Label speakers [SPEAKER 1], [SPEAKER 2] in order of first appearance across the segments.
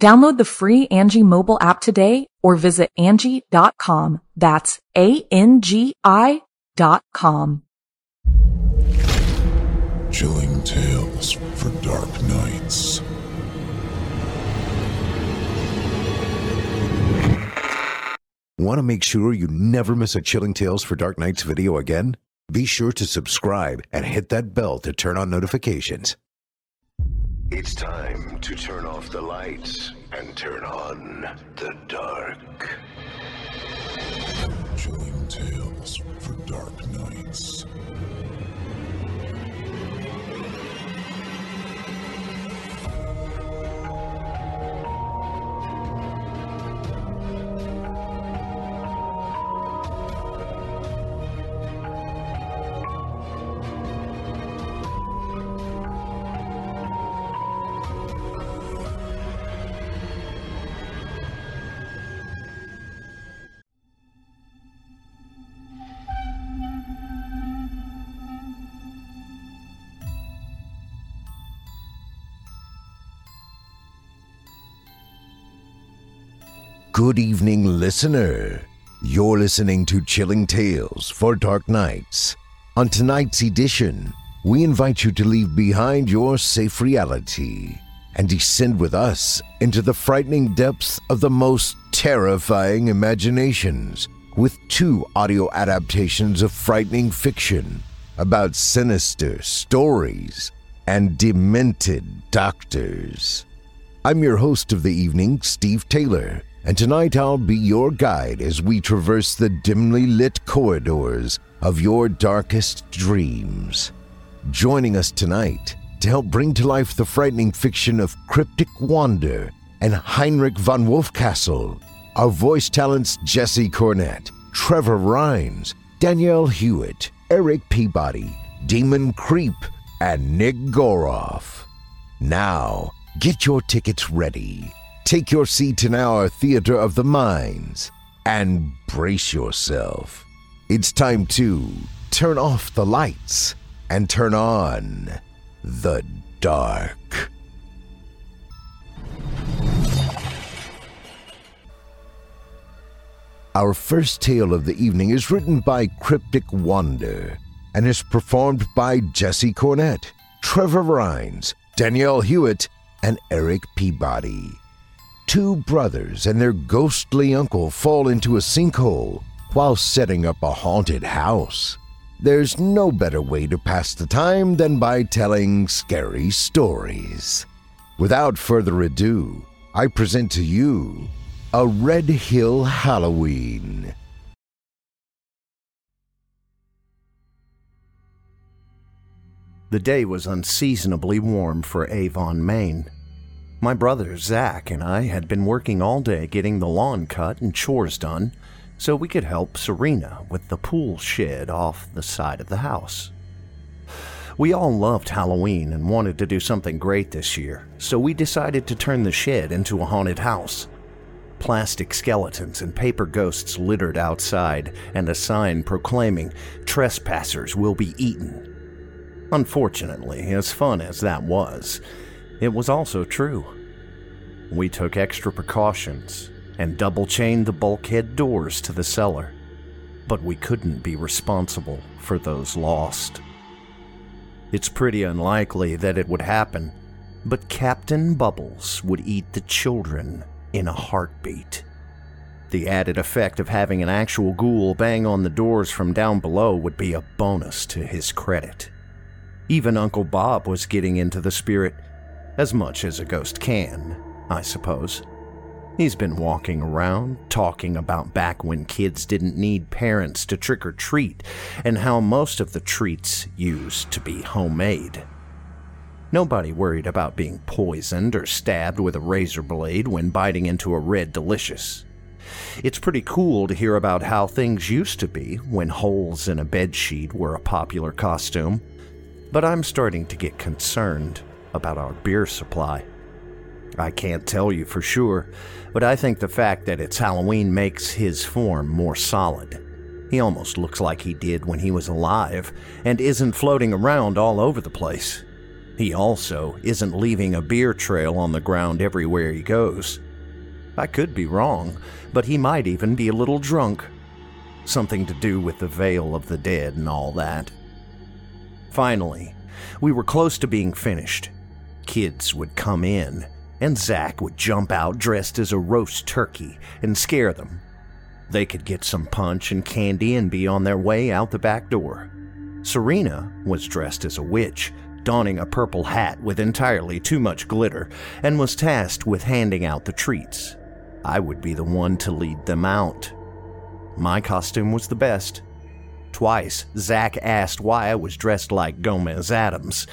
[SPEAKER 1] Download the free Angi mobile app today or visit Angi.com. That's A-N-G-I dot com.
[SPEAKER 2] Chilling tales for dark nights.
[SPEAKER 3] Want to make sure you never miss a Chilling Tales for Dark Nights video again? Be sure to subscribe and hit that bell to turn on notifications.
[SPEAKER 4] It's time to turn off the lights and turn on the dark.
[SPEAKER 3] Good evening, listener. You're listening to Chilling Tales for Dark Nights. On tonight's edition, we invite you to leave behind your safe reality and descend with us into the frightening depths of the most terrifying imaginations with two audio adaptations of frightening fiction about sinister stories and demented doctors. I'm your host of the evening, Steve Taylor, and tonight I'll be your guide as we traverse the dimly lit corridors of your darkest dreams. Joining us tonight to help bring to life the frightening fiction of Cryptic Wander and Heinrich von Wolfcastle are voice talents Jesse Cornett, Trevor Rhines, Danielle Hewitt, Eric Peabody, Demon Creep, and Nick Goroff. Now, get your tickets ready. Take your seat in our Theater of the Minds and brace yourself. It's time to turn off the lights and turn on the dark. Our first tale of the evening is written by Cryptic Wander and is performed by Jesse Cornett, Trevor Rhines, Danielle Hewitt, and Eric Peabody. Two brothers and their ghostly uncle fall into a sinkhole while setting up a haunted house. There's no better way to pass the time than by telling scary stories. Without further ado, I present to you A Red Hill Halloween.
[SPEAKER 5] The day was unseasonably warm for Avon, Maine. My brother Zach and I had been working all day getting the lawn cut and chores done so we could help Serena with the pool shed off the side of the house. We all loved Halloween and wanted to do something great this year, so we decided to turn the shed into a haunted house. Plastic skeletons and paper ghosts littered outside, and a sign proclaiming, Trespassers will be eaten. Unfortunately, as fun as that was, it was also true. We took extra precautions and double chained the bulkhead doors to the cellar, but we couldn't be responsible for those lost. It's pretty unlikely that it would happen, but Captain Bubbles would eat the children in a heartbeat. The added effect of having an actual ghoul bang on the doors from down below would be a bonus to his credit. Even Uncle Bob was getting into the spirit, as much as a ghost can, I suppose. He's been walking around talking about back when kids didn't need parents to trick or treat and how most of the treats used to be homemade. Nobody worried about being poisoned or stabbed with a razor blade when biting into a red delicious. It's pretty cool to hear about how things used to be when holes in a bedsheet were a popular costume, but I'm starting to get concerned about our beer supply. I can't tell you for sure, but I think the fact that it's Halloween makes his form more solid. He almost looks like he did when he was alive and isn't floating around all over the place. He also isn't leaving a beer trail on the ground everywhere he goes. I could be wrong, but he might even be a little drunk. Something to do with the veil of the dead and all that. Finally, we were close to being finished. Kids would come in and Zack would jump out dressed as a roast turkey and scare them. They could get some punch and candy and be on their way out the back door. Serena was dressed as a witch, donning a purple hat with entirely too much glitter, and was tasked with handing out the treats. I would be the one to lead them out. My costume was the best. Twice, Zack asked why I was dressed like Gomez Addams,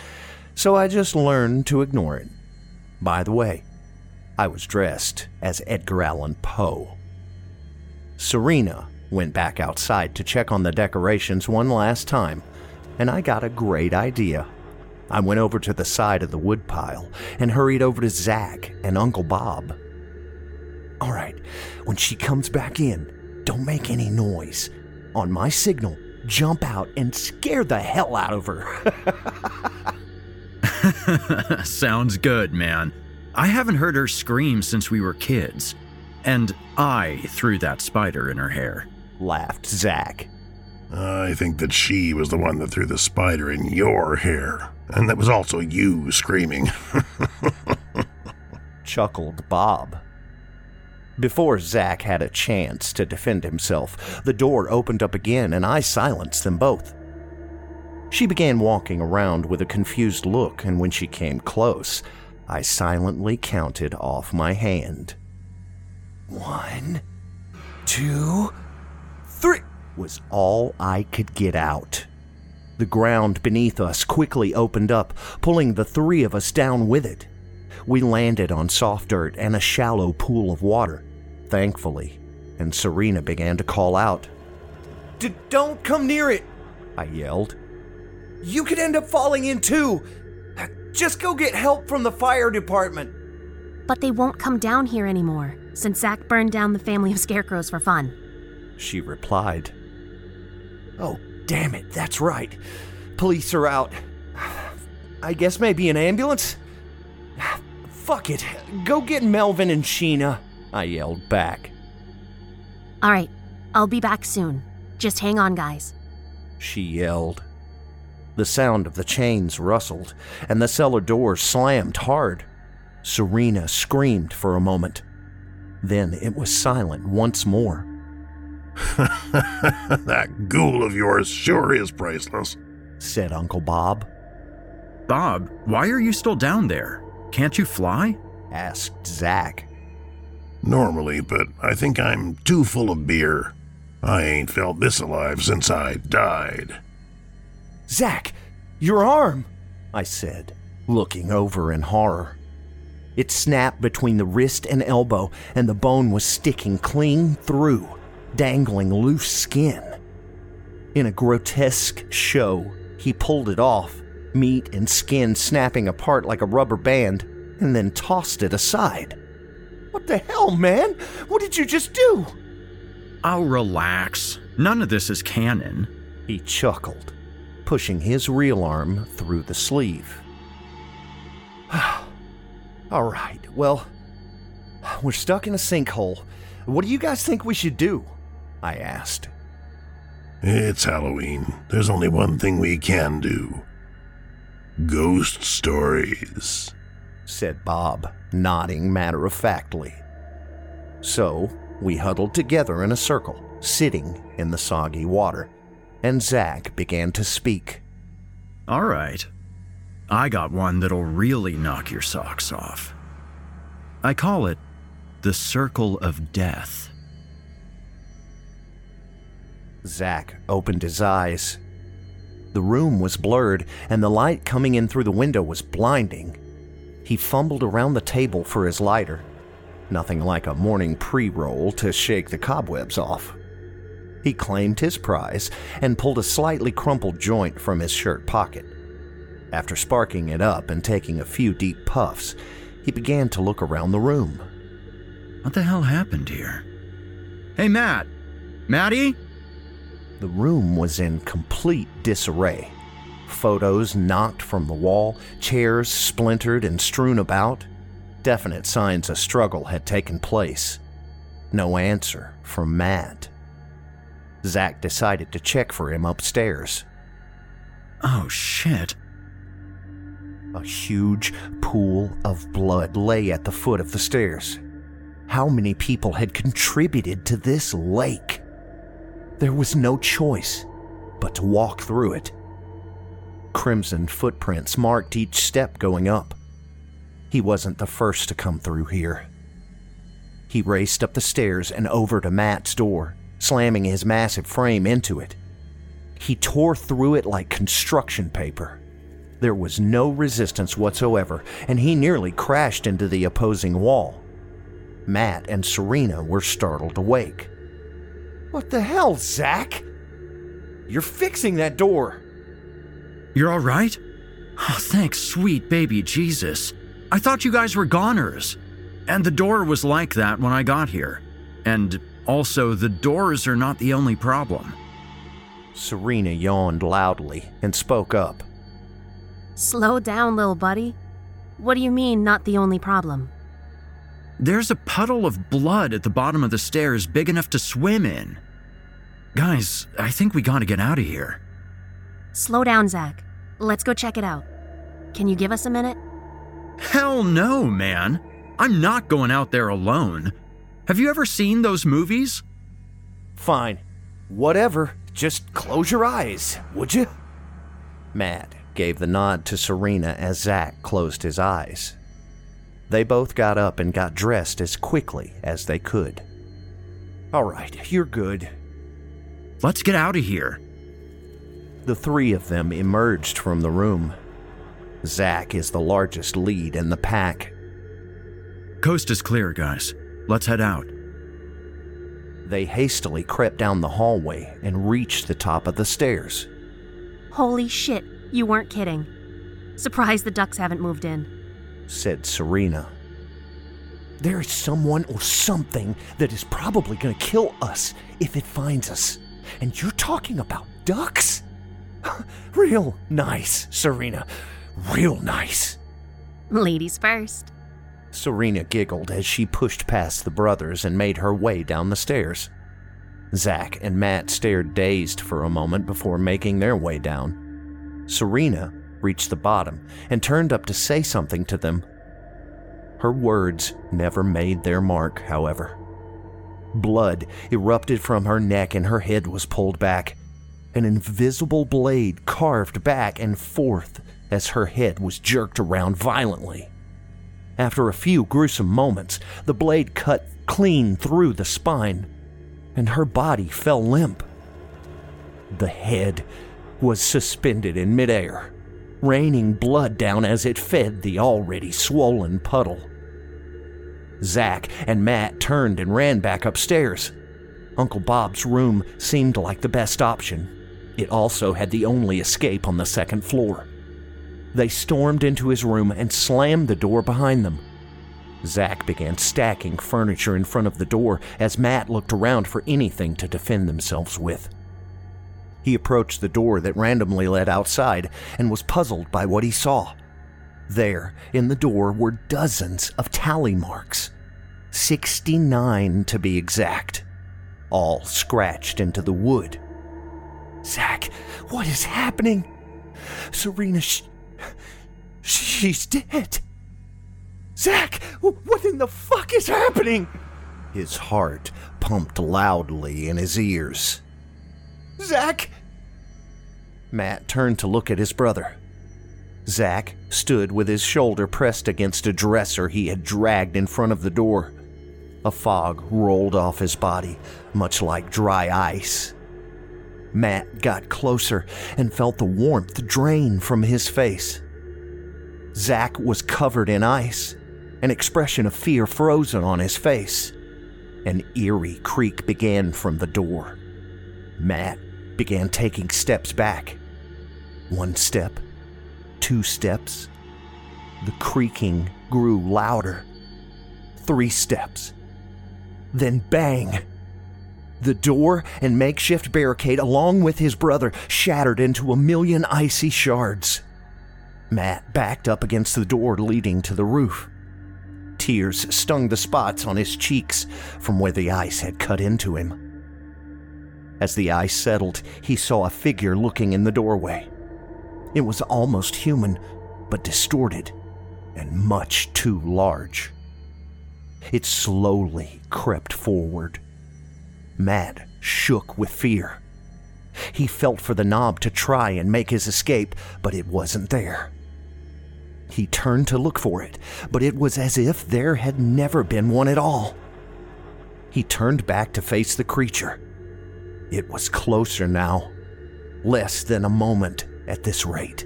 [SPEAKER 5] so I just learned to ignore it. By the way, I was dressed as Edgar Allan Poe. Serena went back outside to check on the decorations one last time, and I got a great idea. I went over to the side of the woodpile and hurried over to Zack and Uncle Bob. All right, when she comes back in, don't make any noise. On my signal, jump out and scare the hell out of her.
[SPEAKER 6] Sounds good, man. I haven't heard her scream since we were kids. And I threw that spider in her hair.
[SPEAKER 5] Laughed Zack.
[SPEAKER 2] I think that she was the one that threw the spider in your hair, and that was also you screaming.
[SPEAKER 5] Chuckled Bob. Before Zack had a chance to defend himself, the door opened up again and I silenced them both. She began walking around with a confused look, and when she came close, I silently counted off my hand. One, two, three was all I could get out. The ground beneath us quickly opened up, pulling the three of us down with it. We landed on soft dirt and a shallow pool of water, thankfully, and Serena began to call out. Don't come near it, I yelled. You could end up falling in too. Uh, just go get help from the fire department.
[SPEAKER 7] But they won't come down here anymore, since Zack burned down the family of scarecrows for fun.
[SPEAKER 5] She replied. Oh, damn it, that's right. Police are out. I guess maybe an ambulance? Fuck it. Go get Melvin and Sheena, I yelled back.
[SPEAKER 7] All right, I'll be back soon. Just hang on, guys.
[SPEAKER 5] She yelled. The sound of the chains rustled, and the cellar doors slammed hard. Serena screamed for a moment. Then it was silent once more.
[SPEAKER 2] that ghoul of yours sure is priceless,
[SPEAKER 5] said Uncle Bob.
[SPEAKER 6] Bob, why are you still down there? Can't you fly?
[SPEAKER 5] asked Zack.
[SPEAKER 2] Normally, but I think I'm too full of beer. I ain't felt this alive since I died.
[SPEAKER 5] Zack, your arm, I said, looking over in horror. It snapped between the wrist and elbow, and the bone was sticking clean through, dangling loose skin. In a grotesque show, he pulled it off, meat and skin snapping apart like a rubber band, and then tossed it aside. What the hell, man? What did you just do?
[SPEAKER 6] Oh, relax. None of this is canon.
[SPEAKER 5] He chuckled, pushing his real arm through the sleeve. All right, well, we're stuck in a sinkhole. What do you guys think we should do? I asked.
[SPEAKER 2] It's Halloween. There's only one thing we can do ghost stories,
[SPEAKER 5] said Bob, nodding matter of factly. So, We huddled together in a circle, sitting in the soggy water, and Zack began to speak.
[SPEAKER 6] All right. I got one that'll really knock your socks off. I call it the Circle of Death.
[SPEAKER 5] Zack opened his eyes. The room was blurred, and the light coming in through the window was blinding. He fumbled around the table for his lighter. Nothing like a morning pre roll to shake the cobwebs off. He claimed his prize and pulled a slightly crumpled joint from his shirt pocket. After sparking it up and taking a few deep puffs, he began to look around the room.
[SPEAKER 6] What the hell happened here? Hey, Matt! Matty?
[SPEAKER 5] The room was in complete disarray. Photos knocked from the wall, chairs splintered and strewn about. Definite signs a struggle had taken place. No answer from Matt. Zack decided to check for him upstairs.
[SPEAKER 6] Oh, shit.
[SPEAKER 5] A huge pool of blood lay at the foot of the stairs. How many people had contributed to this lake? There was no choice but to walk through it. Crimson footprints marked each step going up. He wasn't the first to come through here. He raced up the stairs and over to Matt's door, slamming his massive frame into it. He tore through it like construction paper. There was no resistance whatsoever, and he nearly crashed into the opposing wall. Matt and Serena were startled awake. What the hell, Zach? You're fixing that door.
[SPEAKER 6] You're all right? Oh, thanks, sweet baby Jesus. I thought you guys were goners. And the door was like that when I got here. And also, the doors are not the only problem.
[SPEAKER 5] Serena yawned loudly and spoke up.
[SPEAKER 7] Slow down, little buddy. What do you mean, not the only problem?
[SPEAKER 6] There's a puddle of blood at the bottom of the stairs big enough to swim in. Guys, I think we gotta get out of here.
[SPEAKER 7] Slow down, Zach. Let's go check it out. Can you give us a minute?
[SPEAKER 6] Hell no, man. I'm not going out there alone. Have you ever seen those movies?
[SPEAKER 5] Fine. Whatever. Just close your eyes, would you? Matt gave the nod to Serena as Zack closed his eyes. They both got up and got dressed as quickly as they could. All right, you're good.
[SPEAKER 6] Let's get out of here.
[SPEAKER 5] The three of them emerged from the room. Zack is the largest lead in the pack.
[SPEAKER 6] Coast is clear, guys. Let's head out.
[SPEAKER 5] They hastily crept down the hallway and reached the top of the stairs.
[SPEAKER 7] Holy shit, you weren't kidding. Surprised the ducks haven't moved in.
[SPEAKER 5] Said Serena. There is someone or something that is probably going to kill us if it finds us. And you're talking about ducks? Real nice, Serena. Real nice.
[SPEAKER 7] Ladies first.
[SPEAKER 5] Serena giggled as she pushed past the brothers and made her way down the stairs. Zack and Matt stared dazed for a moment before making their way down. Serena reached the bottom and turned up to say something to them. Her words never made their mark, however. Blood erupted from her neck and her head was pulled back. An invisible blade carved back and forth as her head was jerked around violently. After a few gruesome moments, the blade cut clean through the spine, and her body fell limp. The head was suspended in midair, raining blood down as it fed the already swollen puddle. Zack and Matt turned and ran back upstairs. Uncle Bob's room seemed like the best option. It also had the only escape on the second floor. They stormed into his room and slammed the door behind them. Zack began stacking furniture in front of the door as Matt looked around for anything to defend themselves with. He approached the door that randomly led outside and was puzzled by what he saw. There, in the door, were dozens of tally marks. 69 to be exact. All scratched into the wood. Zack, what is happening? Serena, sh- she's dead. Zack, what in the fuck is happening? His heart pumped loudly in his ears. Zach! Matt turned to look at his brother. Zach stood with his shoulder pressed against a dresser he had dragged in front of the door. A fog rolled off his body, much like dry ice. Matt got closer and felt the warmth drain from his face. Zach was covered in ice, an expression of fear frozen on his face. An eerie creak began from the door. Matt began taking steps back. One step, two steps. The creaking grew louder. Three steps. Then bang! The door and makeshift barricade, along with his brother, shattered into a million icy shards. Matt backed up against the door leading to the roof. Tears stung the spots on his cheeks from where the ice had cut into him. As the ice settled, he saw a figure looking in the doorway. It was almost human, but distorted and much too large. It slowly crept forward. Matt shook with fear. He felt for the knob to try and make his escape, but it wasn't there. He turned to look for it, but it was as if there had never been one at all. He turned back to face the creature. It was closer now, less than a moment at this rate.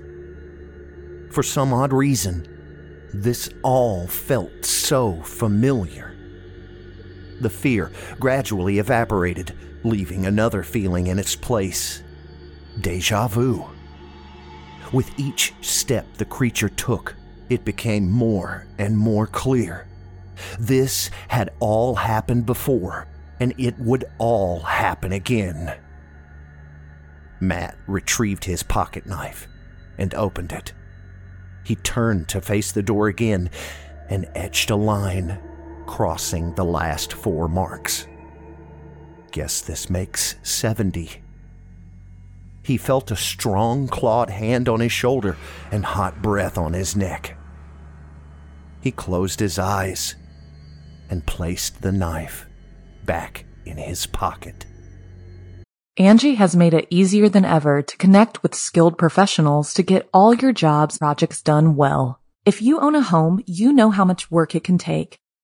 [SPEAKER 5] For some odd reason, this all felt so familiar. The fear gradually evaporated, leaving another feeling in its place deja vu. With each step the creature took, it became more and more clear. This had all happened before, and it would all happen again. Matt retrieved his pocket knife and opened it. He turned to face the door again and etched a line crossing the last four marks. Guess this makes 70. He felt a strong clawed hand on his shoulder and hot breath on his neck. He closed his eyes and placed the knife back in his pocket.
[SPEAKER 1] Angi has made it easier than ever to connect with skilled professionals to get all your jobs projects done well. If you own a home, you know how much work it can take,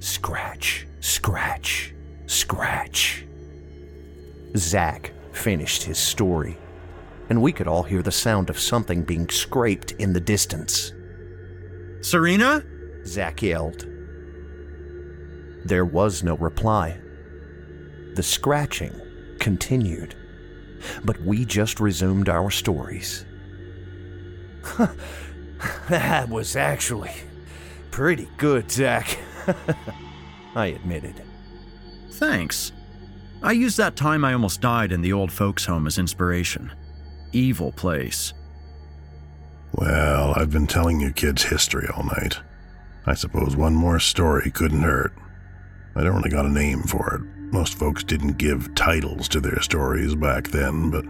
[SPEAKER 5] Scratch, scratch, scratch. Zach finished his story, and we could all hear the sound of something being scraped in the distance.
[SPEAKER 6] Serena?
[SPEAKER 5] Zach yelled. There was no reply. The scratching continued but we just resumed our stories. that was actually pretty good, Zach. I admitted.
[SPEAKER 6] Thanks. I used that time I almost died in the old folks' home as inspiration. Evil place.
[SPEAKER 2] Well, I've been telling you kids history all night. I suppose one more story couldn't hurt. I don't really got a name for it. Most folks didn't give titles to their stories back then, but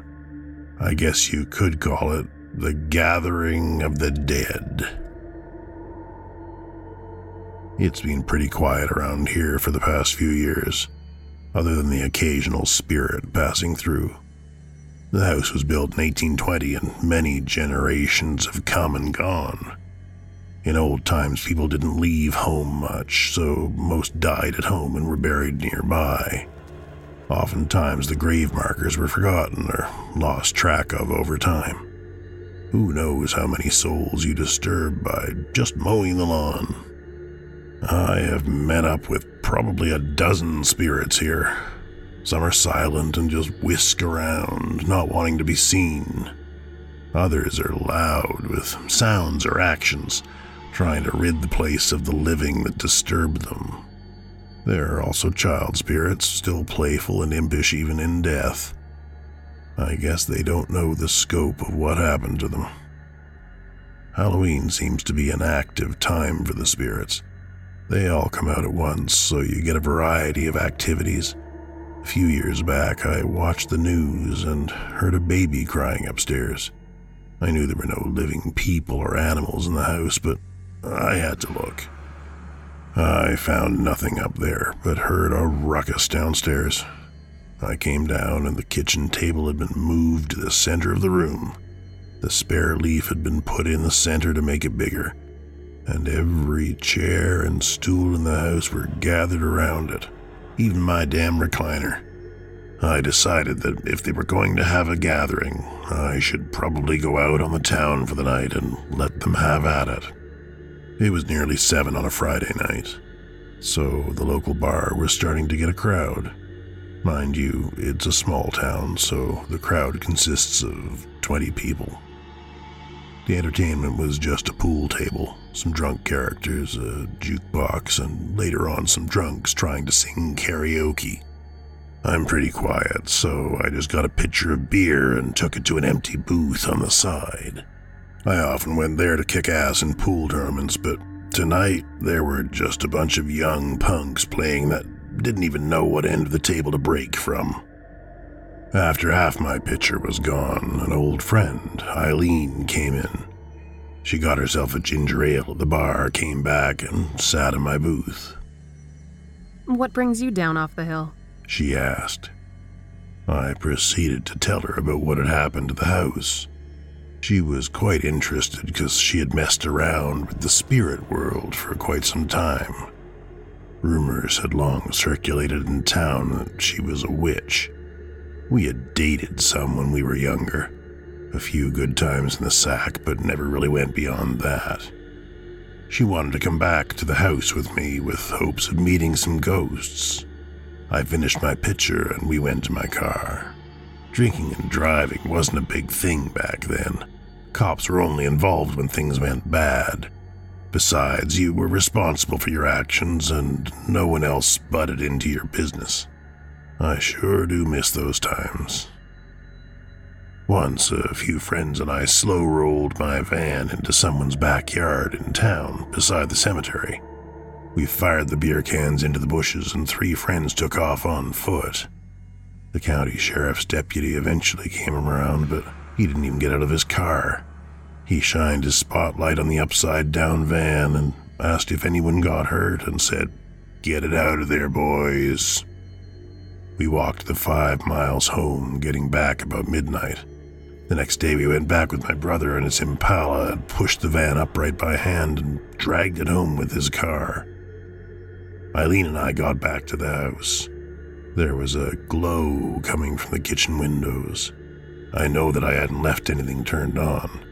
[SPEAKER 2] I guess you could call it The Gathering of the Dead. It's been pretty quiet around here for the past few years, other than the occasional spirit passing through. The house was built in 1820 and many generations have come and gone. In old times, people didn't leave home much, so most died at home and were buried nearby. Oftentimes, the grave markers were forgotten or lost track of over time. Who knows how many souls you disturb by just mowing the lawn? I have met up with probably a dozen spirits here. Some are silent and just whisk around, not wanting to be seen. Others are loud with sounds or actions, trying to rid the place of the living that disturb them. There are also child spirits, still playful and impish even in death. I guess they don't know the scope of what happened to them. Halloween seems to be an active time for the spirits. They all come out at once, so you get a variety of activities. A few years back, I watched the news and heard a baby crying upstairs. I knew there were no living people or animals in the house, but I had to look. I found nothing up there, but heard a ruckus downstairs. I came down, and the kitchen table had been moved to the center of the room. The spare leaf had been put in the center to make it bigger, and every chair and stool in the house were gathered around it, even my damn recliner. I decided that if they were going to have a gathering, I should probably go out on the town for the night and let them have at it. It was nearly seven on a Friday night, so the local bar was starting to get a crowd. Mind you, it's a small town, so the crowd consists of 20 people. The entertainment was just a pool table, some drunk characters, a jukebox, and later on some drunks trying to sing karaoke. I'm pretty quiet, so I just got a pitcher of beer and took it to an empty booth on the side. I often went there to kick ass in pool tournaments, but tonight there were just a bunch of young punks playing that didn't even know what end of the table to break from. After half my pitcher was gone, an old friend, Eileen, came in. She got herself a ginger ale at the bar, came back, and sat in my booth.
[SPEAKER 7] What brings you down off the hill?
[SPEAKER 2] She asked. I proceeded to tell her about what had happened to the house. She was quite interested because she had messed around with the spirit world for quite some time. Rumors had long circulated in town that she was a witch we had dated some when we were younger. A few good times in the sack, but never really went beyond that. She wanted to come back to the house with me with hopes of meeting some ghosts. I finished my pitcher and we went to my car. Drinking and driving wasn't a big thing back then. Cops were only involved when things went bad. Besides, you were responsible for your actions and no one else butted into your business. I sure do miss those times. Once, a few friends and I slow rolled my van into someone's backyard in town beside the cemetery. We fired the beer cans into the bushes, and three friends took off on foot. The county sheriff's deputy eventually came around, but he didn't even get out of his car. He shined his spotlight on the upside down van and asked if anyone got hurt and said, Get it out of there, boys. We walked the five miles home, getting back about midnight. The next day, we went back with my brother and his Impala and pushed the van upright by hand and dragged it home with his car. Eileen and I got back to the house. There was a glow coming from the kitchen windows. I know that I hadn't left anything turned on.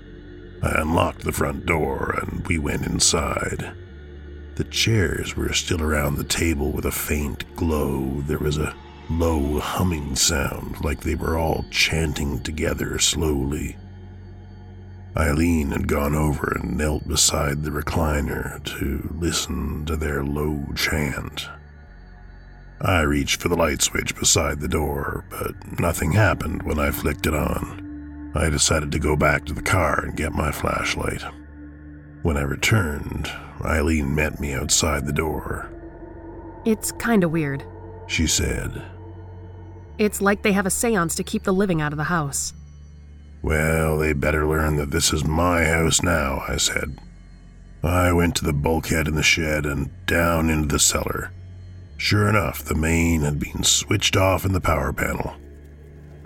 [SPEAKER 2] I unlocked the front door and we went inside. The chairs were still around the table with a faint glow. There was a low humming sound like they were all chanting together slowly. Eileen had gone over and knelt beside the recliner to listen to their low chant. I reached for the light switch beside the door, but nothing happened when I flicked it on. I decided to go back to the car and get my flashlight. When I returned, Eileen met me outside the door.
[SPEAKER 7] It's kinda weird,
[SPEAKER 2] she said.
[SPEAKER 7] It's like they have a seance to keep the living out of the house.
[SPEAKER 2] Well, they better learn that this is my house now, I said. I went to the bulkhead in the shed and down into the cellar. Sure enough, the main had been switched off in the power panel.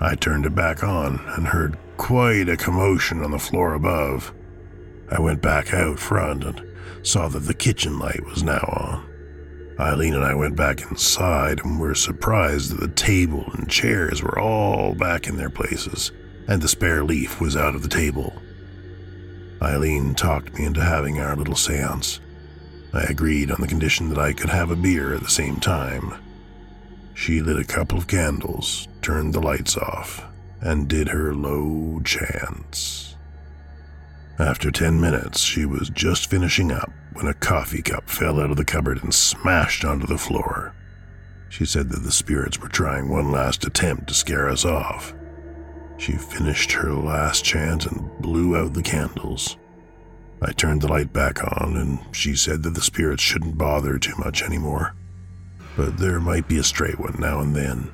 [SPEAKER 2] I turned it back on and heard quite a commotion on the floor above. I went back out front and saw that the kitchen light was now on. Eileen and I went back inside and were surprised that the table and chairs were all back in their places, and the spare leaf was out of the table. Eileen talked me into having our little seance. I agreed on the condition that I could have a beer at the same time. She lit a couple of candles, turned the lights off, and did her low chants. After ten minutes, she was just finishing up when a coffee cup fell out of the cupboard and smashed onto the floor. She said that the spirits were trying one last attempt to scare us off. She finished her last chant and blew out the candles. I turned the light back on, and she said that the spirits shouldn't bother too much anymore, but there might be a stray one now and then.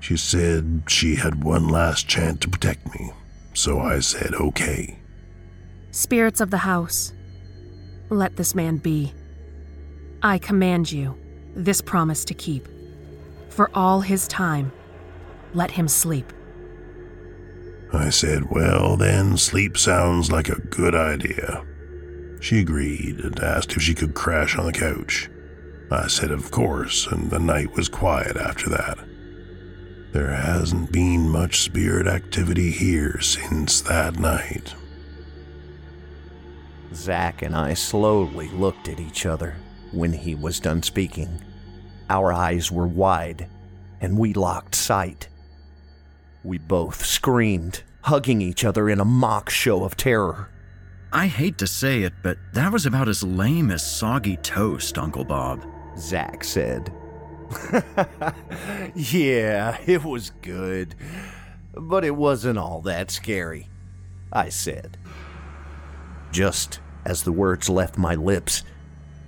[SPEAKER 2] She said she had one last chant to protect me, so I said okay.
[SPEAKER 7] Spirits of the house, let this man be. I command you this promise to keep. For all his time, let him sleep.
[SPEAKER 2] I said, Well, then, sleep sounds like a good idea. She agreed and asked if she could crash on the couch. I said, Of course, and the night was quiet after that. There hasn't been much spirit activity here since that night.
[SPEAKER 5] Zack and I slowly looked at each other when he was done speaking. Our eyes were wide, and we locked sight. We both screamed, hugging each other in a mock show of terror.
[SPEAKER 6] I hate to say it, but that was about as lame as soggy toast, Uncle Bob.
[SPEAKER 5] Zack said. yeah, it was good, but it wasn't all that scary, I said. Just as the words left my lips,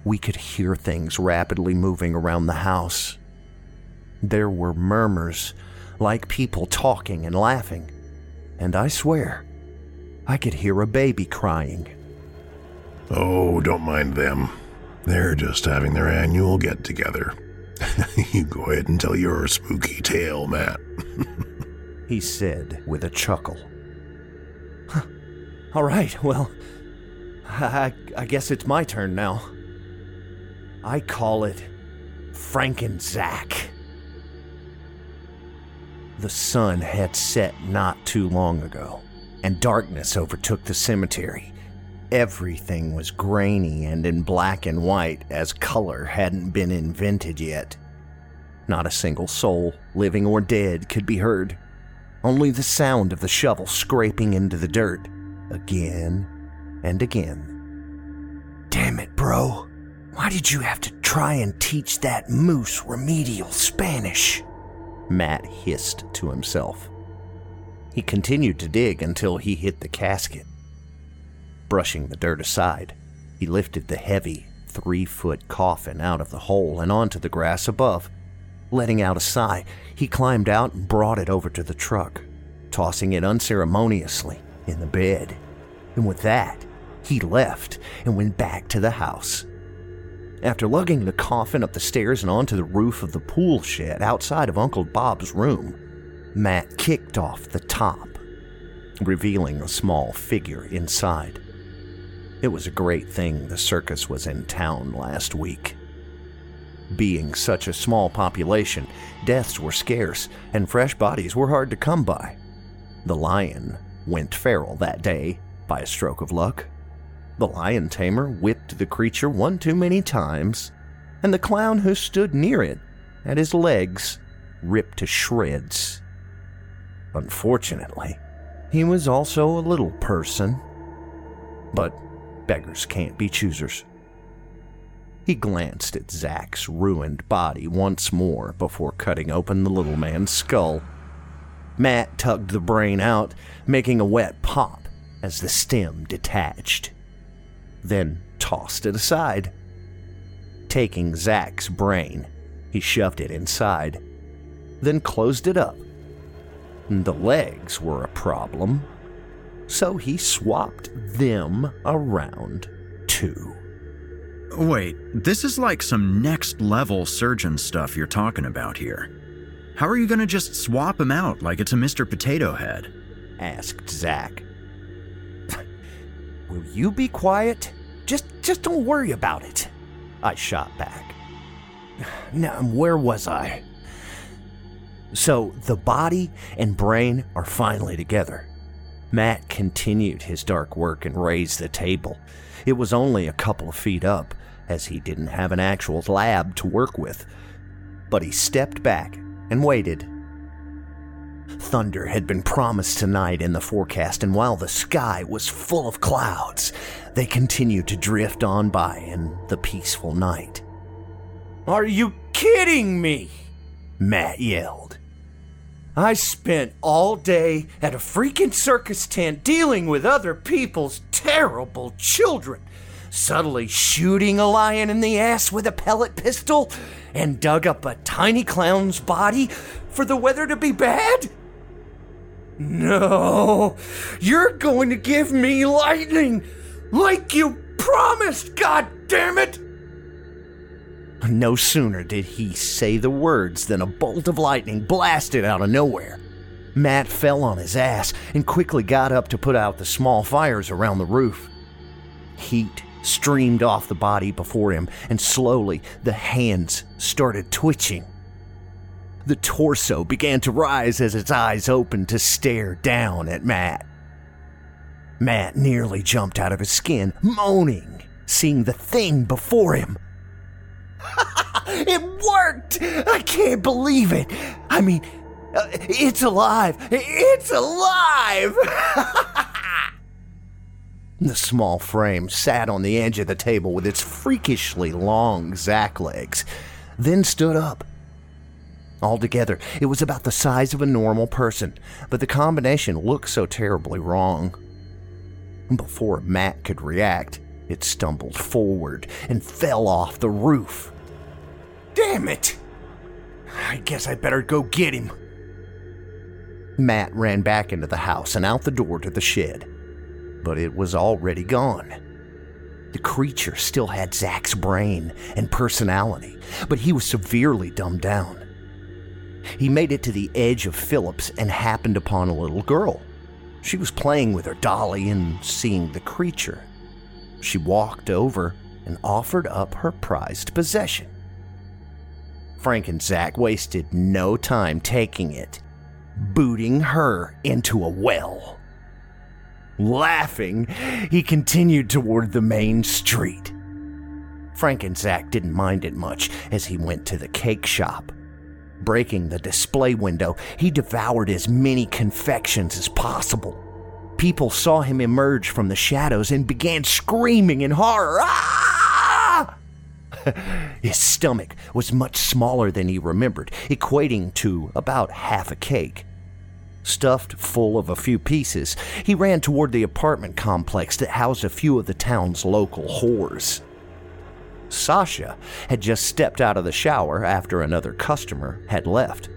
[SPEAKER 5] we could hear things rapidly moving around the house. There were murmurs, like people talking and laughing, and I swear, I could hear a baby crying.
[SPEAKER 2] Oh, don't mind them. They're just having their annual get together. you go ahead and tell your spooky tale, Matt.
[SPEAKER 5] he said with a chuckle. All right, well, I, I guess it's my turn now. I call it Frankenzack. The sun had set not too long ago, and darkness overtook the cemetery. Everything was grainy and in black and white, as color hadn't been invented yet. Not a single soul, living or dead, could be heard. Only the sound of the shovel scraping into the dirt, again and again. Damn it, bro. Why did you have to try and teach that moose remedial Spanish? Matt hissed to himself. He continued to dig until he hit the casket. Brushing the dirt aside, he lifted the heavy, three foot coffin out of the hole and onto the grass above. Letting out a sigh, he climbed out and brought it over to the truck, tossing it unceremoniously in the bed. And with that, he left and went back to the house. After lugging the coffin up the stairs and onto the roof of the pool shed outside of Uncle Bob's room, Matt kicked off the top, revealing a small figure inside. It was a great thing the circus was in town last week. Being such a small population, deaths were scarce and fresh bodies were hard to come by. The lion went feral that day by a stroke of luck. The lion tamer whipped the creature one too many times, and the clown who stood near it had his legs ripped to shreds. Unfortunately, he was also a little person. But beggars can't be choosers. He glanced at Zack's ruined body once more before cutting open the little man's skull. Matt tugged the brain out, making a wet pop as the stem detached then tossed it aside. Taking Zack's brain, he shoved it inside, then closed it up. The legs were a problem, so he swapped them around too.
[SPEAKER 6] Wait, this is like some next level surgeon stuff you're talking about here. How are you gonna just swap him out like it's a Mr. Potato Head?
[SPEAKER 5] asked Zack. Will you be quiet? Just just don't worry about it. I shot back. Now, where was I? So, the body and brain are finally together. Matt continued his dark work and raised the table. It was only a couple of feet up, as he didn't have an actual lab to work with. But he stepped back and waited. Thunder had been promised tonight in the forecast, and while the sky was full of clouds, they continued to drift on by in the peaceful night. Are you kidding me? Matt yelled. I spent all day at a freaking circus tent dealing with other people's terrible children, subtly shooting a lion in the ass with a pellet pistol, and dug up a tiny clown's body for the weather to be bad? No, you're going to give me lightning like you promised, god damn it! No sooner did he say the words than a bolt of lightning blasted out of nowhere. Matt fell on his ass and quickly got up to put out the small fires around the roof. Heat streamed off the body before him, and slowly the hands started twitching. The torso began to rise as its eyes opened to stare down at Matt. Matt nearly jumped out of his skin, moaning, seeing the thing before him. it worked! I can't believe it! I mean, uh, it's alive! It's alive! the small frame sat on the edge of the table with its freakishly long Zack legs, then stood up. Altogether, it was about the size of a normal person, but the combination looked so terribly wrong. Before Matt could react, it stumbled forward and fell off the roof. Damn it! I guess I better go get him. Matt ran back into the house and out the door to the shed, but it was already gone. The creature still had Zack's brain and personality, but he was severely dumbed down. He made it to the edge of Phillips and happened upon a little girl. She was playing with her dolly and seeing the creature. She walked over and offered up her prized possession. Frank and Zack wasted no time taking it, booting her into a well. Laughing, he continued toward the main street. Frank and Zack didn't mind it much as he went to the cake shop. Breaking the display window, he devoured as many confections as possible. People saw him emerge from the shadows and began screaming in horror. Ah! His stomach was much smaller than he remembered, equating to about half a cake. Stuffed full of a few pieces, he ran toward the apartment complex that housed a few of the town's local whores. Sasha had just stepped out of the shower after another customer had left.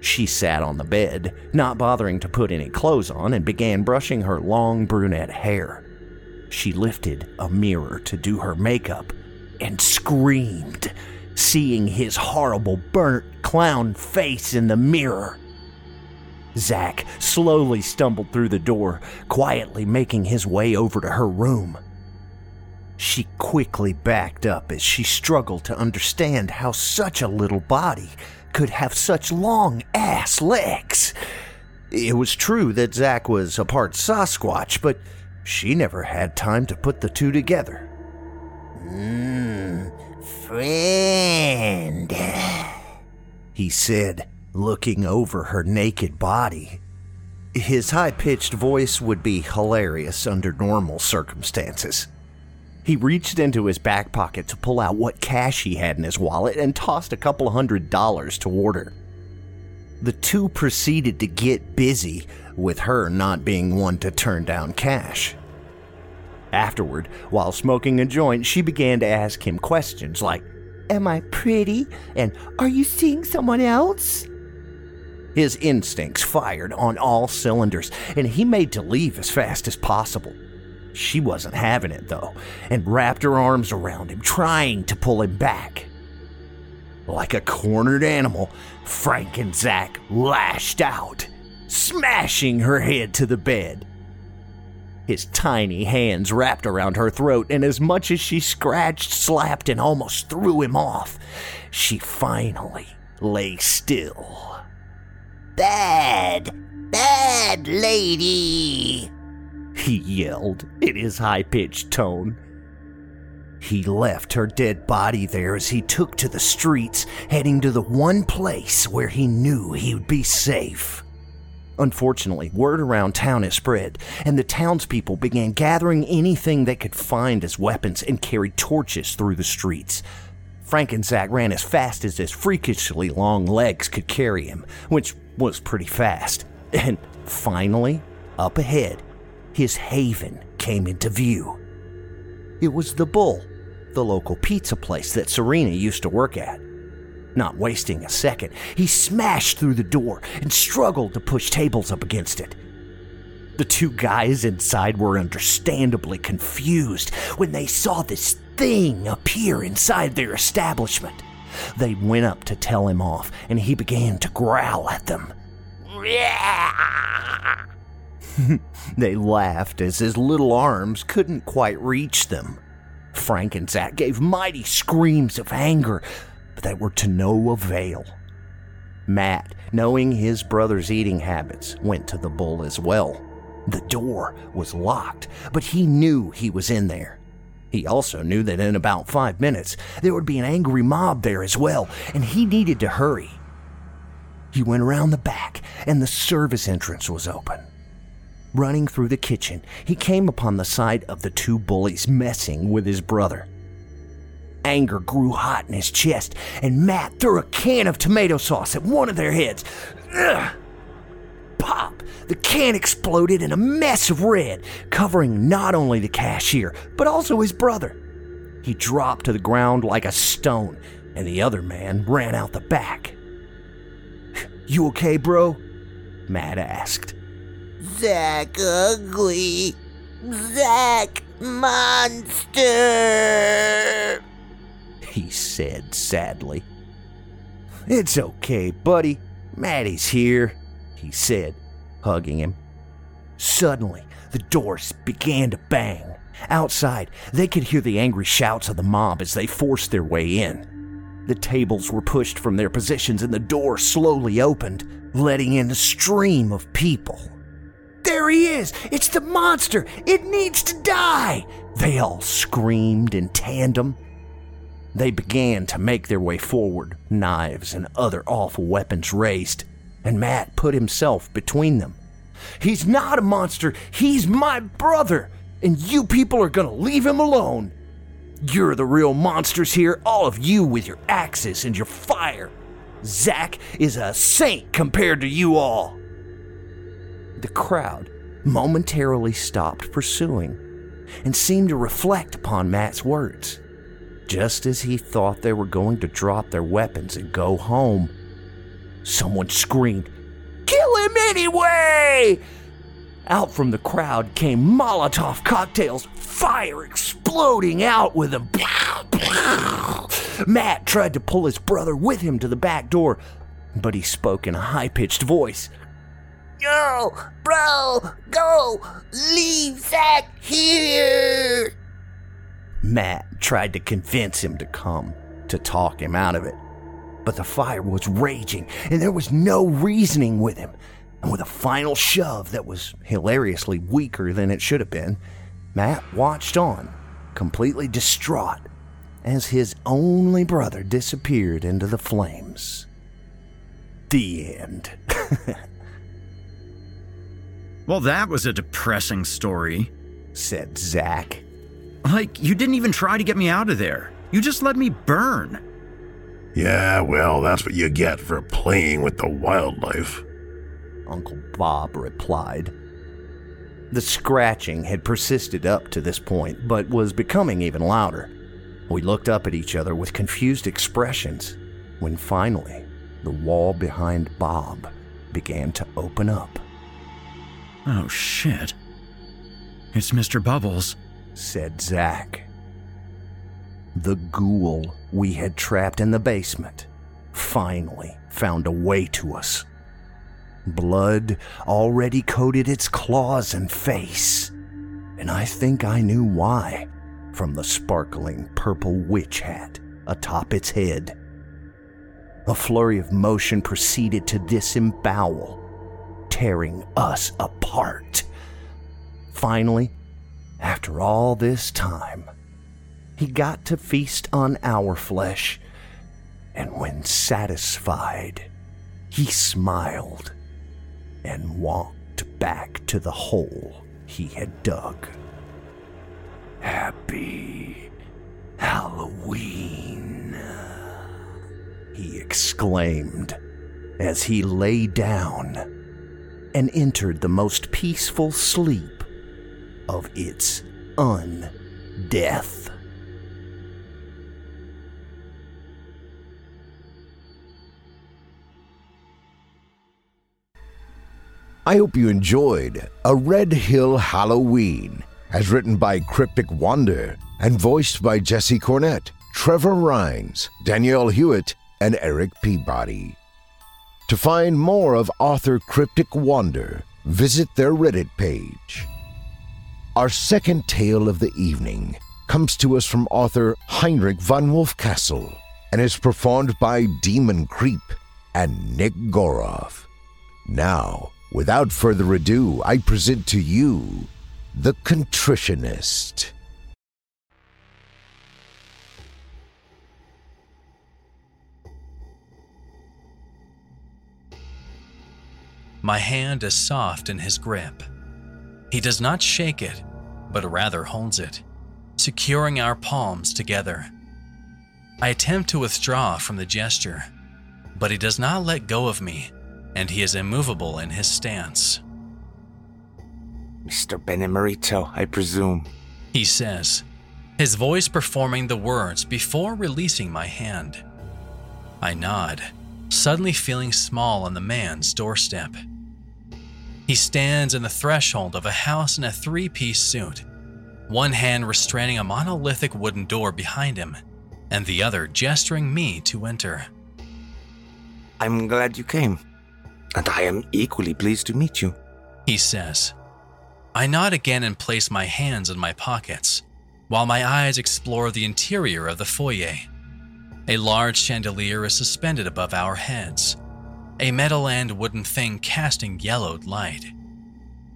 [SPEAKER 5] She sat on the bed, not bothering to put any clothes on, and began brushing her long brunette hair. She lifted a mirror to do her makeup and screamed, seeing his horrible burnt clown face in the mirror. Zack slowly stumbled through the door, quietly making his way over to her room. She quickly backed up as she struggled to understand how such a little body could have such long ass legs. It was true that Zack was a part Sasquatch, but she never had time to put the two together. Mmm, friend, he said, looking over her naked body. His high pitched voice would be hilarious under normal circumstances. He reached into his back pocket to pull out what cash he had in his wallet and tossed a couple hundred dollars toward her. The two proceeded to get busy, with her not being one to turn down cash. Afterward, while smoking a joint, she began to ask him questions like, Am I pretty? And are you seeing someone else? His instincts fired on all cylinders, and he made to leave as fast as possible. She wasn't having it, though, and wrapped her arms around him, trying to pull him back. Like a cornered animal, Frank and Zack lashed out, smashing her head to the bed. His tiny hands wrapped around her throat, and as much as she scratched, slapped, and almost threw him off, she finally lay still. Bad, bad lady, he yelled in his high pitched tone. He left her dead body there as he took to the streets, heading to the one place where he knew he would be safe. Unfortunately, word around town has spread, and the townspeople began gathering anything they could find as weapons and carried torches through the streets. Frank and Zach ran as fast as his freakishly long legs could carry him, which was pretty fast. And finally, up ahead, his haven came into view. It was the Bull, the local pizza place that Serena used to work at. Not wasting a second, he smashed through the door and struggled to push tables up against it. The two guys inside were understandably confused when they saw this thing appear inside their establishment. They went up to tell him off, and he began to growl at them. they laughed as his little arms couldn't quite reach them. Frank and Zach gave mighty screams of anger, but they were to no avail. Matt, knowing his brother's eating habits, went to the bull as well. The door was locked, but he knew he was in there. He also knew that in about five minutes there would be an angry mob there as well, and he needed to hurry. He went around the back, and the service entrance was open. Running through the kitchen, he came upon the sight of the two bullies messing with his brother. Anger grew hot in his chest, and Matt threw a can of tomato sauce at one of their heads. Ugh. Pop! The can exploded in a mess of red, covering not only the cashier, but also his brother. He dropped to the ground like a stone, and the other man ran out the back. You okay, bro? Matt asked.
[SPEAKER 8] Zach ugly. Zack monster.
[SPEAKER 5] He said sadly. It's okay, buddy. Maddie's here, he said, hugging him. Suddenly, the doors began to bang. Outside, they could hear the angry shouts of the mob as they forced their way in. The tables were pushed from their positions and the door slowly opened, letting in a stream of people. There he is! It's the monster! It needs to die! They all screamed in tandem. They began to make their way forward, knives and other awful weapons raised, and Matt put himself between them. He's not a monster, he's my brother, and you people are gonna leave him alone. You're the real monsters here, all of you with your axes and your fire. Zach is a saint compared to you all. The crowd momentarily stopped pursuing and seemed to reflect upon Matt's words. Just as he thought they were going to drop their weapons and go home, someone screamed, Kill him anyway! Out from the crowd came Molotov cocktails, fire exploding out with them. Matt tried to pull his brother with him to the back door, but he spoke in a high pitched voice.
[SPEAKER 8] Go, bro, go! Leave Zach here!
[SPEAKER 5] Matt tried to convince him to come, to talk him out of it. But the fire was raging, and there was no reasoning with him. And with a final shove that was hilariously weaker than it should have been, Matt watched on, completely distraught, as his only brother disappeared into the flames. The end.
[SPEAKER 6] Well, that was a depressing story.
[SPEAKER 5] said Zack.
[SPEAKER 6] Like, you didn't even try to get me out of there. You just let me burn.
[SPEAKER 2] Yeah, well, that's what you get for playing with the wildlife.
[SPEAKER 5] Uncle Bob replied. The scratching had persisted up to this point, but was becoming even louder. We looked up at each other with confused expressions when finally the wall behind Bob began to open up,
[SPEAKER 6] Oh, shit. It's Mr. Bubbles.
[SPEAKER 5] said Zack. The ghoul we had trapped in the basement finally found a way to us. Blood already coated its claws and face, and I think I knew why from the sparkling purple witch hat atop its head. A flurry of motion proceeded to disembowel, tearing us apart. finally, after all this time, he got to feast on our flesh, and when satisfied, he smiled and walked back to the hole he had dug. Happy Halloween, he exclaimed as he lay down and entered the most peaceful sleep of its undeath.
[SPEAKER 3] I hope you enjoyed A Red Hill Halloween, as written by Cryptic Wonder and voiced by Jesse Cornett, Trevor Rhines, Danielle Hewitt, and Eric Peabody. To find more of author Cryptic Wonder, visit their Reddit page. Our second tale of the evening comes to us from author Heinrich von Wolfcastle and is performed by Demon Creep and Nick Gorov. Now, without further ado, I present to you The Contritionist.
[SPEAKER 9] My hand is soft in his grip. He does not shake it, but rather holds it, securing our palms together. I attempt to withdraw from the gesture, but he does not let go of me, and he is immovable in his stance.
[SPEAKER 10] Mr. Benemerito, I presume.
[SPEAKER 9] He says, his voice performing the words before releasing my hand. I nod, suddenly feeling small on the man's doorstep. He stands in the threshold of a house in a three piece suit, one hand restraining a monolithic wooden door behind him, and the other gesturing me to enter.
[SPEAKER 10] I'm glad you came, and I am equally pleased to meet you.
[SPEAKER 9] He says. I nod again and place my hands in my pockets, while my eyes explore the interior of the foyer. A large chandelier is suspended above our heads, a metal and wooden thing casting yellowed light.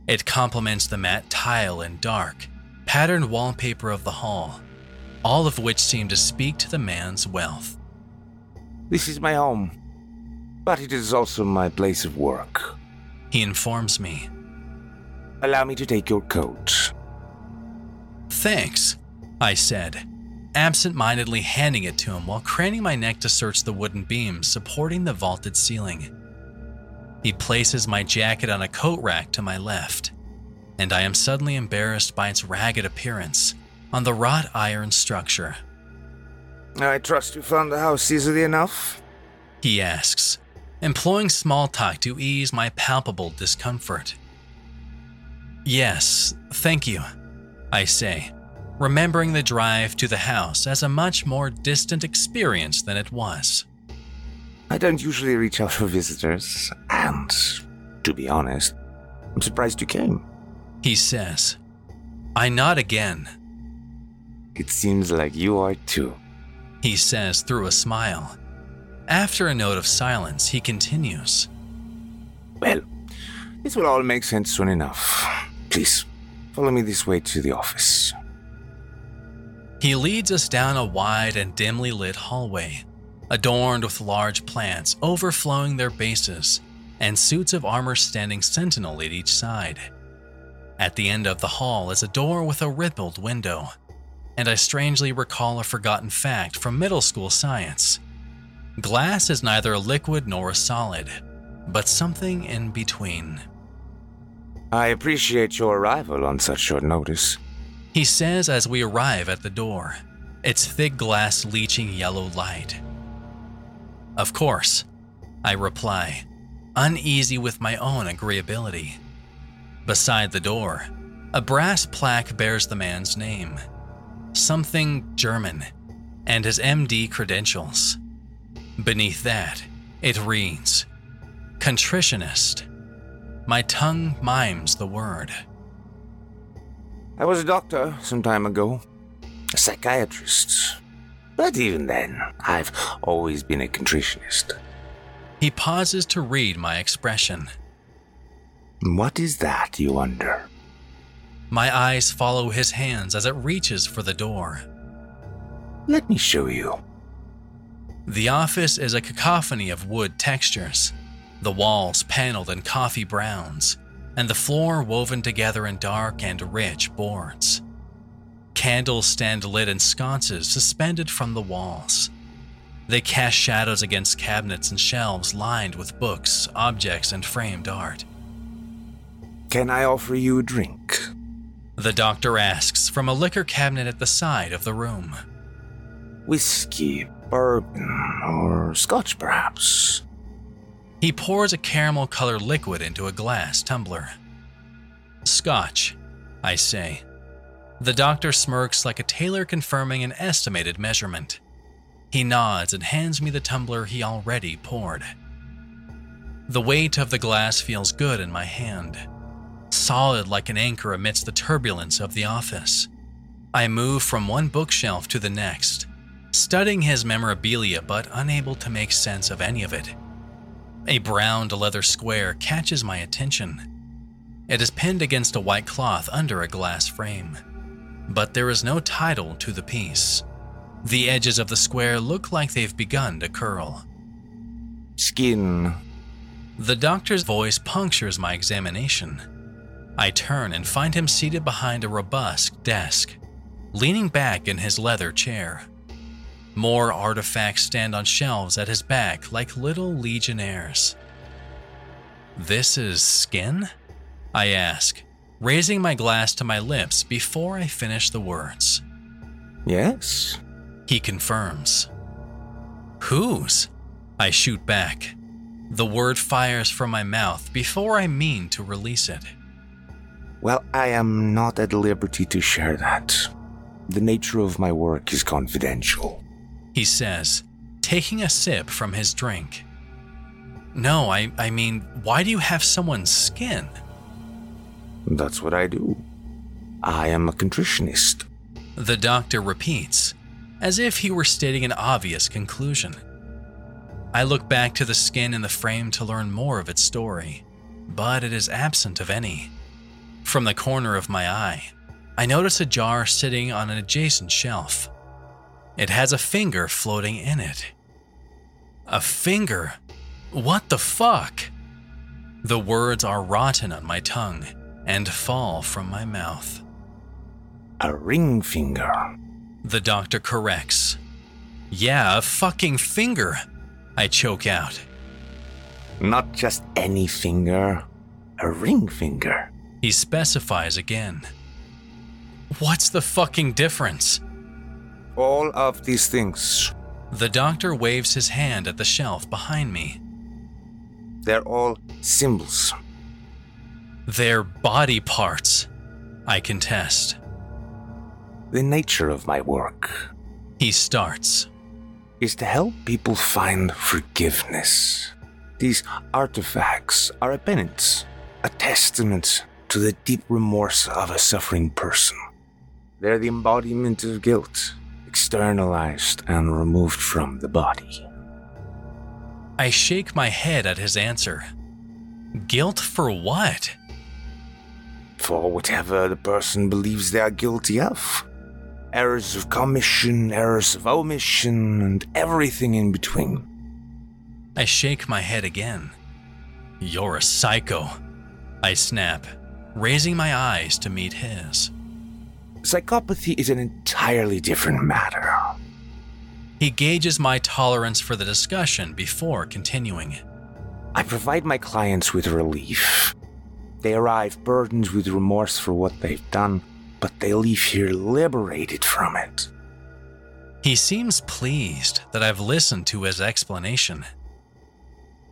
[SPEAKER 9] It complements the matte tile and dark, patterned wallpaper of the hall, all of which seem to speak to the man's wealth.
[SPEAKER 10] This is my home, but it is also my place of work.
[SPEAKER 9] He informs me.
[SPEAKER 10] Allow me to take your coat.
[SPEAKER 9] Thanks, I said, absent mindedly handing it to him while craning my neck to search the wooden beams supporting the vaulted ceiling. He places my jacket on a coat rack to my left, and I am suddenly embarrassed by its ragged appearance on the wrought iron structure.
[SPEAKER 10] I trust you found the house easily enough?
[SPEAKER 9] He asks, employing small talk to ease my palpable discomfort. Yes, thank you, I say, remembering the drive to the house as a much more distant experience than it was.
[SPEAKER 10] I don't usually reach out for visitors, and to be honest, I'm surprised you came.
[SPEAKER 9] He says. I nod again.
[SPEAKER 10] It seems like you are too.
[SPEAKER 9] He says through a smile. After a note of silence, he continues.
[SPEAKER 10] Well, this will all make sense soon enough. Please, follow me this way to the office.
[SPEAKER 9] He leads us down a wide and dimly lit hallway, adorned with large plants overflowing their bases and suits of armor standing sentinel at each side. At the end of the hall is a door with a rippled window, and I strangely recall a forgotten fact from middle school science. Glass is neither a liquid nor a solid, but something in between.
[SPEAKER 10] I appreciate your arrival on such short notice.
[SPEAKER 9] He says as we arrive at the door, its thick glass leaching yellow light. Of course, I reply, uneasy with my own agreeability. Beside the door, a brass plaque bears the man's name, something German, and his MD credentials. Beneath that, it reads Contritionist. My tongue mimes the word.
[SPEAKER 10] I was a doctor some time ago, a psychiatrist. But even then, I've always been a contritionist.
[SPEAKER 9] He pauses to read my expression.
[SPEAKER 10] What is that, you wonder?
[SPEAKER 9] My eyes follow his hands as it reaches for the door.
[SPEAKER 10] Let me show you.
[SPEAKER 9] The office is a cacophony of wood textures, the walls paneled in coffee browns, and the floor woven together in dark and rich boards. Candles stand lit in sconces suspended from the walls. They cast shadows against cabinets and shelves lined with books, objects, and framed art.
[SPEAKER 10] Can I offer you a drink?
[SPEAKER 9] The doctor asks from a liquor cabinet at the side of the room.
[SPEAKER 10] Whiskey, bourbon, or scotch, perhaps?
[SPEAKER 9] He pours a caramel colored liquid into a glass tumbler. Scotch, I say. The doctor smirks like a tailor confirming an estimated measurement. He nods and hands me the tumbler he already poured. The weight of the glass feels good in my hand, solid like an anchor amidst the turbulence of the office. I move from one bookshelf to the next, studying his memorabilia but unable to make sense of any of it. A browned leather square catches my attention. It is pinned against a white cloth under a glass frame, but there is no title to the piece. The edges of the square look like they've begun to curl.
[SPEAKER 10] Skin.
[SPEAKER 9] The doctor's voice punctures my examination. I turn and find him seated behind a robust desk, leaning back in his leather chair. More artifacts stand on shelves at his back like little legionnaires. This is skin? I ask, raising my glass to my lips before I finish the words.
[SPEAKER 10] Yes?
[SPEAKER 9] He confirms. Whose? I shoot back. The word fires from my mouth before I mean to release it.
[SPEAKER 10] Well, I am not at liberty to share that. The nature of my work is confidential.
[SPEAKER 9] He says, taking a sip from his drink. No, I, I mean, why do you have someone's skin?
[SPEAKER 10] That's what I do. I am a contritionist.
[SPEAKER 9] The doctor repeats, as if he were stating an obvious conclusion. I look back to the skin in the frame to learn more of its story, but it is absent of any. From the corner of my eye, I notice a jar sitting on an adjacent shelf. It has a finger floating in it. A finger? What the fuck? The words are rotten on my tongue and fall from my mouth.
[SPEAKER 10] A ring finger.
[SPEAKER 9] The doctor corrects. Yeah, a fucking finger. I choke out.
[SPEAKER 10] Not just any finger, a ring finger.
[SPEAKER 9] He specifies again. What's the fucking difference?
[SPEAKER 10] All of these things,
[SPEAKER 9] The doctor waves his hand at the shelf behind me.
[SPEAKER 10] they're all symbols.
[SPEAKER 9] They're body parts, I contest.
[SPEAKER 10] The nature of my work
[SPEAKER 9] He starts.
[SPEAKER 10] is to help people find forgiveness. These artifacts are a penance, a testament to the deep remorse of a suffering person. They're the embodiment of guilt, externalized and removed from the body.
[SPEAKER 9] I shake my head at his answer. Guilt for what?
[SPEAKER 10] For whatever the person believes they are guilty of. Errors of commission, errors of omission, and everything in between.
[SPEAKER 9] I shake my head again. You're a psycho. I snap, raising my eyes to meet his.
[SPEAKER 10] Psychopathy is an entirely different matter.
[SPEAKER 9] He gauges my tolerance for the discussion before continuing.
[SPEAKER 10] I provide my clients with relief. They arrive burdened with remorse for what they've done, but they leave here liberated from it.
[SPEAKER 9] He seems pleased that I've listened to his explanation.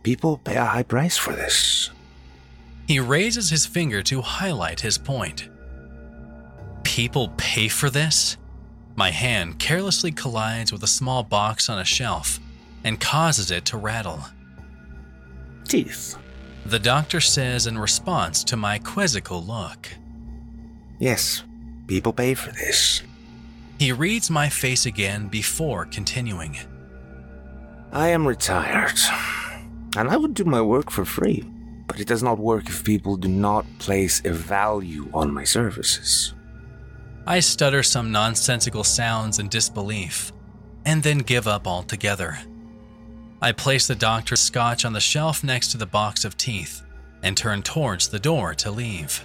[SPEAKER 10] People pay a high price for this.
[SPEAKER 9] He raises his finger to highlight his point. People pay for this? My hand carelessly collides with a small box on a shelf and causes it to rattle.
[SPEAKER 10] Teeth.
[SPEAKER 9] The doctor says in response to my quizzical look.
[SPEAKER 10] Yes, people pay for this.
[SPEAKER 9] He reads my face again before continuing.
[SPEAKER 10] I am retired, and I would do my work for free,
[SPEAKER 5] but it does not work if people do not place a value on my services.
[SPEAKER 9] I stutter some nonsensical sounds in disbelief, and then give up altogether. I place the doctor's scotch on the shelf next to the box of teeth and turn towards the door to leave.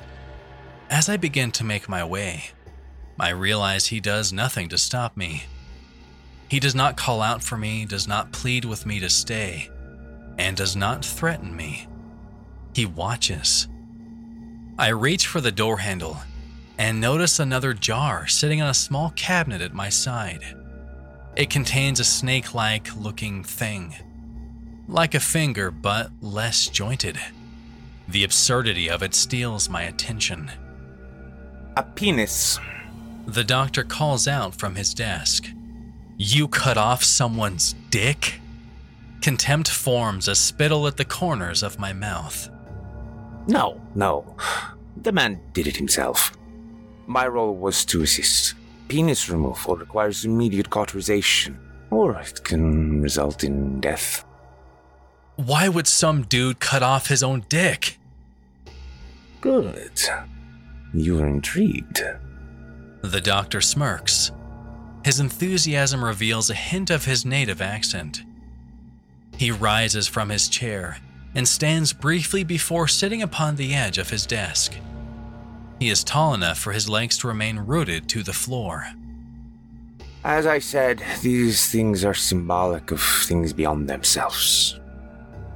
[SPEAKER 9] As I begin to make my way, I realize he does nothing to stop me. He does not call out for me, does not plead with me to stay, and does not threaten me. He watches. I reach for the door handle and notice another jar sitting on a small cabinet at my side. It contains a snake like looking thing, like a finger but less jointed. The absurdity of it steals my attention.
[SPEAKER 5] A penis.
[SPEAKER 9] The doctor calls out from his desk. You cut off someone's dick? Contempt forms a spittle at the corners of my mouth.
[SPEAKER 5] No, no. The man did it himself. My role was to assist. Penis removal requires immediate cauterization, or it can result in death.
[SPEAKER 9] Why would some dude cut off his own dick?
[SPEAKER 5] Good. You are intrigued.
[SPEAKER 9] The doctor smirks. His enthusiasm reveals a hint of his native accent. He rises from his chair and stands briefly before sitting upon the edge of his desk. He is tall enough for his legs to remain rooted to the floor.
[SPEAKER 5] As I said, these things are symbolic of things beyond themselves.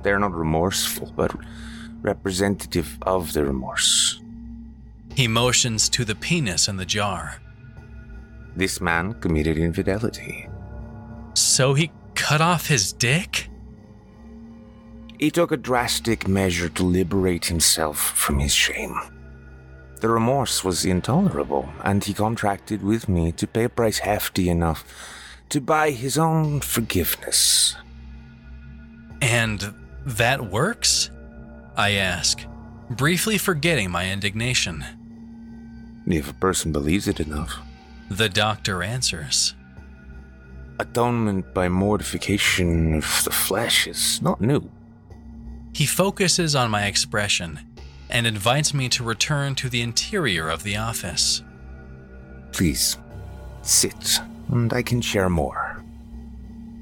[SPEAKER 5] They are not remorseful, but representative of the remorse.
[SPEAKER 9] He motions to the penis in the jar.
[SPEAKER 5] This man committed infidelity.
[SPEAKER 9] So he cut off his dick?
[SPEAKER 5] He took a drastic measure to liberate himself from his shame. The remorse was intolerable, and he contracted with me to pay a price hefty enough to buy his own forgiveness.
[SPEAKER 9] And that works? I ask, briefly forgetting my indignation.
[SPEAKER 5] If a person believes it enough.
[SPEAKER 9] The doctor answers.
[SPEAKER 5] Atonement by mortification of the flesh is not new.
[SPEAKER 9] He focuses on my expression and invites me to return to the interior of the office.
[SPEAKER 5] Please, sit, and I can share more.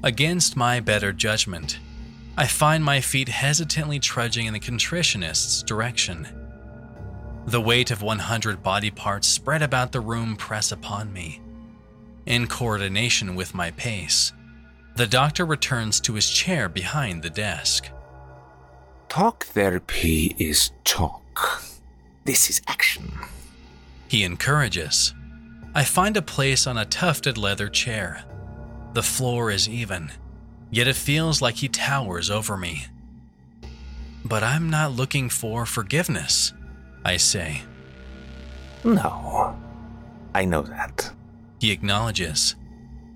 [SPEAKER 9] Against my better judgment, I find my feet hesitantly trudging in the contritionist's direction. The weight of 100 body parts spread about the room press upon me. In coordination with my pace, the doctor returns to his chair behind the desk.
[SPEAKER 5] Talk therapy is talk. This is action.
[SPEAKER 9] He encourages. I find a place on a tufted leather chair. The floor is even, yet it feels like he towers over me. But I'm not looking for forgiveness, I say.
[SPEAKER 5] No, I know that.
[SPEAKER 9] He acknowledges.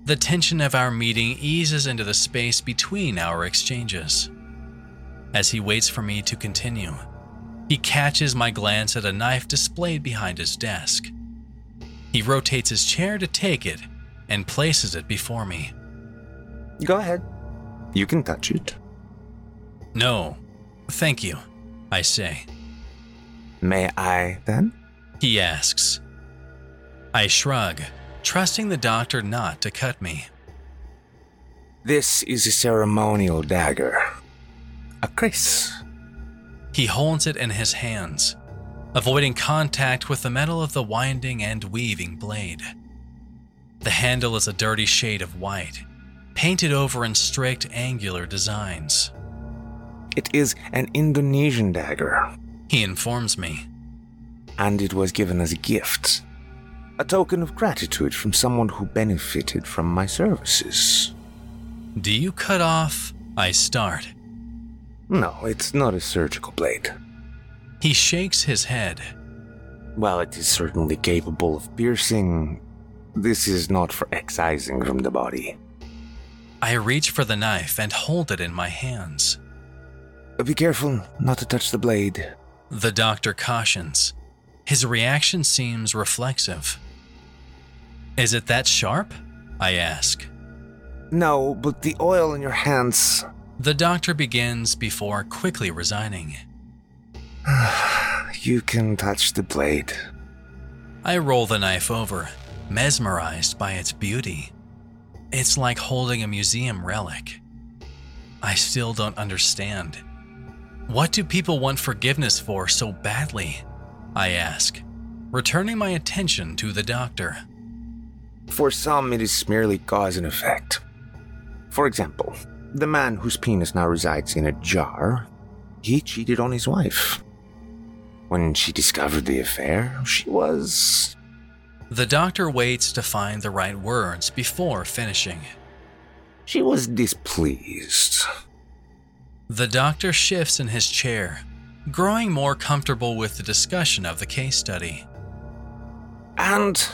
[SPEAKER 9] The tension of our meeting eases into the space between our exchanges. As he waits for me to continue, he catches my glance at a knife displayed behind his desk. He rotates his chair to take it and places it before me.
[SPEAKER 5] Go ahead. You can touch it.
[SPEAKER 9] No, thank you, I say.
[SPEAKER 5] May I then?
[SPEAKER 9] He asks. I shrug, trusting the doctor not to cut me.
[SPEAKER 5] This is a ceremonial dagger. A kris.
[SPEAKER 9] He holds it in his hands, avoiding contact with the metal of the winding and weaving blade. The handle is a dirty shade of white, painted over in strict angular designs.
[SPEAKER 5] It is an Indonesian dagger,
[SPEAKER 9] He informs me.
[SPEAKER 5] and it was given as a gift. A token of gratitude from someone who benefited from my services.
[SPEAKER 9] Do you cut off? I start.
[SPEAKER 5] No, it's not a surgical blade.
[SPEAKER 9] He shakes his head.
[SPEAKER 5] While it is certainly capable of piercing, this is not for excising from the body.
[SPEAKER 9] I reach for the knife and hold it in my hands.
[SPEAKER 5] Be careful not to touch the blade.
[SPEAKER 9] The doctor cautions. His reaction seems reflexive. Is it that sharp? I ask.
[SPEAKER 5] No, but the oil in your hands.
[SPEAKER 9] The doctor begins before quickly resigning.
[SPEAKER 5] you can touch the blade.
[SPEAKER 9] I roll the knife over, mesmerized by its beauty. It's like holding a museum relic. I still don't understand. What do people want forgiveness for so badly? I ask, returning my attention to the doctor.
[SPEAKER 5] For some, it is merely cause and effect. For example, the man whose penis now resides in a jar, he cheated on his wife. When she discovered the affair, she was.
[SPEAKER 9] The doctor waits to find the right words before finishing.
[SPEAKER 5] She was displeased.
[SPEAKER 9] The doctor shifts in his chair, growing more comfortable with the discussion of the case study.
[SPEAKER 5] And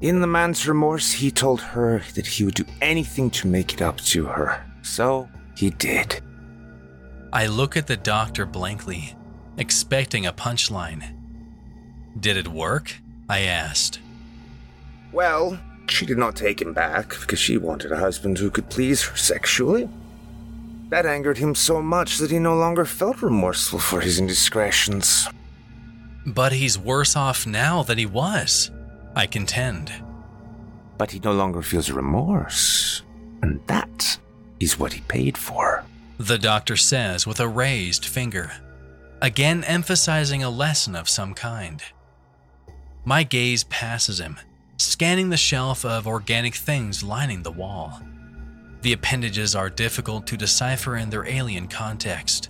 [SPEAKER 5] in the man's remorse, he told her that he would do anything to make it up to her. So he did.
[SPEAKER 9] I look at the doctor blankly, expecting a punchline. Did it work? I asked.
[SPEAKER 5] Well, she did not take him back because she wanted a husband who could please her sexually. That angered him so much that he no longer felt remorseful for his indiscretions.
[SPEAKER 9] But he's worse off now than he was, I contend.
[SPEAKER 5] But he no longer feels remorse, and that is what he paid for.
[SPEAKER 9] The doctor says with a raised finger, again emphasizing a lesson of some kind. My gaze passes him, scanning the shelf of organic things lining the wall. The appendages are difficult to decipher in their alien context.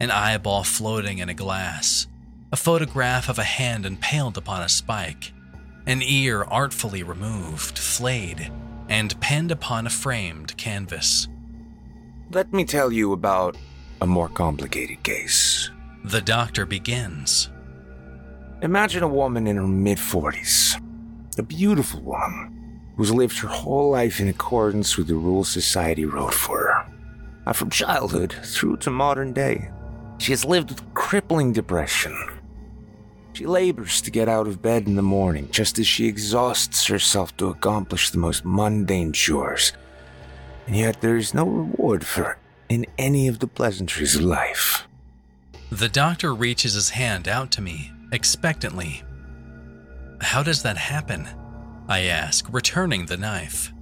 [SPEAKER 9] An eyeball floating in a glass, a photograph of a hand impaled upon a spike, an ear artfully removed, flayed, and pinned upon a framed canvas.
[SPEAKER 5] Let me tell you about a more complicated case.
[SPEAKER 9] The doctor begins.
[SPEAKER 5] Imagine a woman in her mid 40s, a beautiful woman who's lived her whole life in accordance with the rules society wrote for her. And from childhood through to modern day, she has lived with crippling depression. She labors to get out of bed in the morning just as she exhausts herself to accomplish the most mundane chores. And yet there is no reward for her in any of the pleasantries of life.
[SPEAKER 9] The doctor reaches his hand out to me, expectantly. How does that happen? I ask, returning the knife.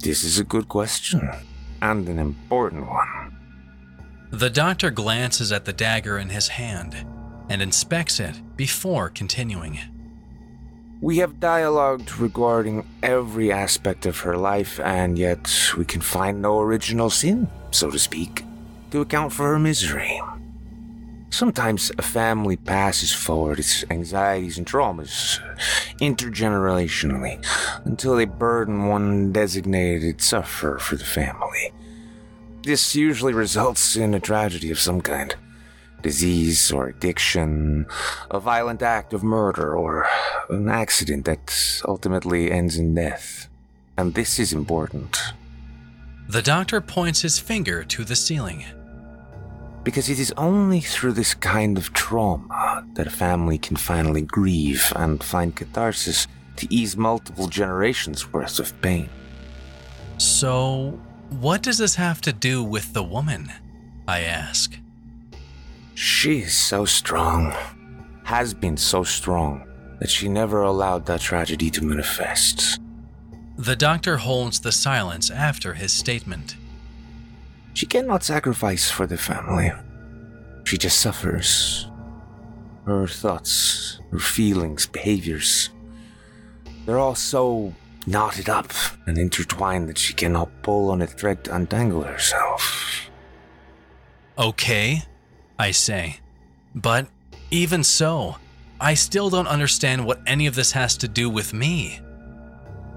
[SPEAKER 5] This is a good question, and an important one.
[SPEAKER 9] The doctor glances at the dagger in his hand and inspects it before continuing.
[SPEAKER 5] We have dialogued regarding every aspect of her life, and yet we can find no original sin, so to speak, to account for her misery. Sometimes a family passes forward its anxieties and traumas intergenerationally until they burden one designated sufferer for the family. This usually results in a tragedy of some kind disease or addiction, a violent act of murder, or an accident that ultimately ends in death. And this is important.
[SPEAKER 9] The doctor points his finger to the ceiling.
[SPEAKER 5] Because it is only through this kind of trauma that a family can finally grieve and find catharsis to ease multiple generations worth of pain.
[SPEAKER 9] So, what does this have to do with the woman? I ask.
[SPEAKER 5] She is so strong, has been so strong, that she never allowed that tragedy to manifest.
[SPEAKER 9] The doctor holds the silence after his statement.
[SPEAKER 5] She cannot sacrifice for the family. She just suffers. Her thoughts, her feelings, behaviors, they're all so knotted up and intertwined that she cannot pull on a thread to untangle herself.
[SPEAKER 9] Okay, I say. But even so, I still don't understand what any of this has to do with me.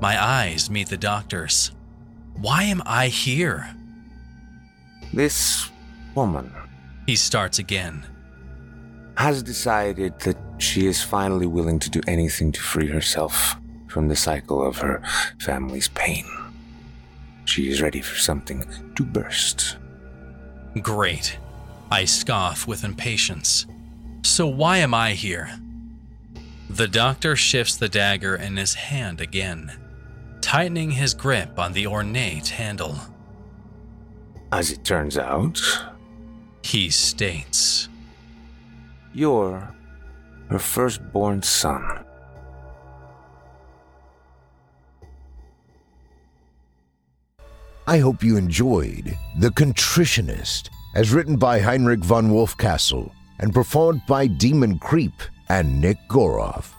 [SPEAKER 9] My eyes meet the doctor's. Why am I here?
[SPEAKER 5] This woman,
[SPEAKER 9] He starts again.
[SPEAKER 5] has decided that she is finally willing to do anything to free herself from the cycle of her family's pain. She is ready for something to burst.
[SPEAKER 9] Great. I scoff with impatience. So why am I here? The doctor shifts the dagger in his hand again, tightening his grip on the ornate handle.
[SPEAKER 5] As it turns out,
[SPEAKER 9] He states,
[SPEAKER 10] You're her firstborn son.
[SPEAKER 3] I hope you enjoyed The Contritionist, as written by Heinrich von Wolfcastle and performed by Demon Creep and Nick Goroff.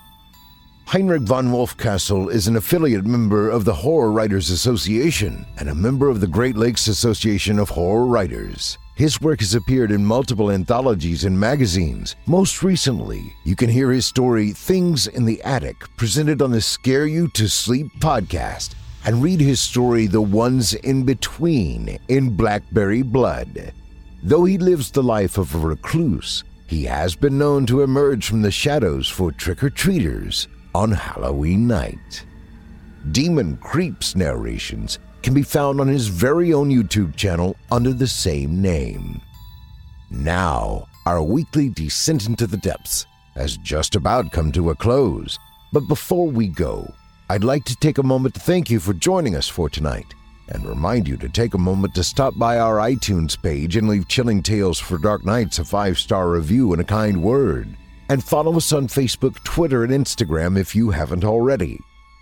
[SPEAKER 3] Heinrich von Wolfcastle is an affiliate member of the Horror Writers Association and a member of the Great Lakes Association of Horror Writers. His work has appeared in multiple anthologies and magazines. Most recently, you can hear his story Things in the Attic, presented on the Scare You to Sleep podcast, and read his story The Ones in Between in Blackberry Blood. Though he lives the life of a recluse, he has been known to emerge from the shadows for trick or treaters on Halloween night. Demon Creeps narrations can be found on his very own YouTube channel under the same name. Now, our weekly descent into the depths has just about come to a close. But before we go, I'd like to take a moment to thank you for joining us for tonight and remind you to take a moment to stop by our iTunes page and leave Chilling Tales for Dark Nights a five star review and a kind word. And follow us on Facebook, Twitter, and Instagram if you haven't already.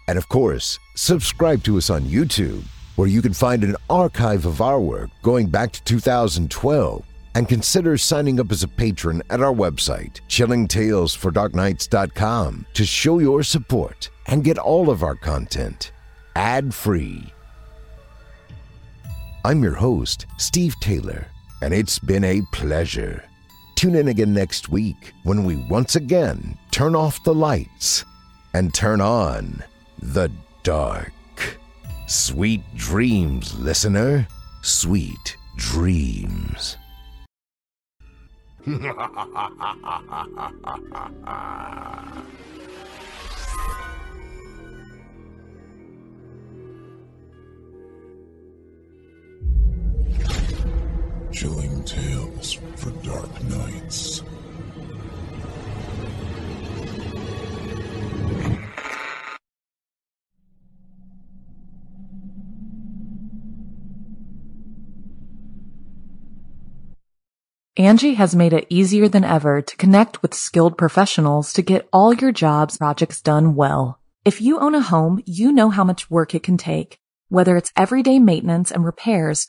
[SPEAKER 3] And of course, subscribe to us on YouTube, where you can find an archive of our work going back to 2012. And consider signing up as a patron at our website, chillingtalesfordarknights.com, to show your support and get all of our content ad free. I'm your host, Steve Taylor, and it's been a pleasure. Tune in again next week when we once again turn off the lights and turn on the dark. Sweet dreams, listener. Sweet dreams.
[SPEAKER 2] Chilling tales for dark nights.
[SPEAKER 1] Angi has made it easier than ever to connect with skilled professionals to get all your jobs projects done well. If you own a home, you know how much work it can take, whether it's everyday maintenance and repairs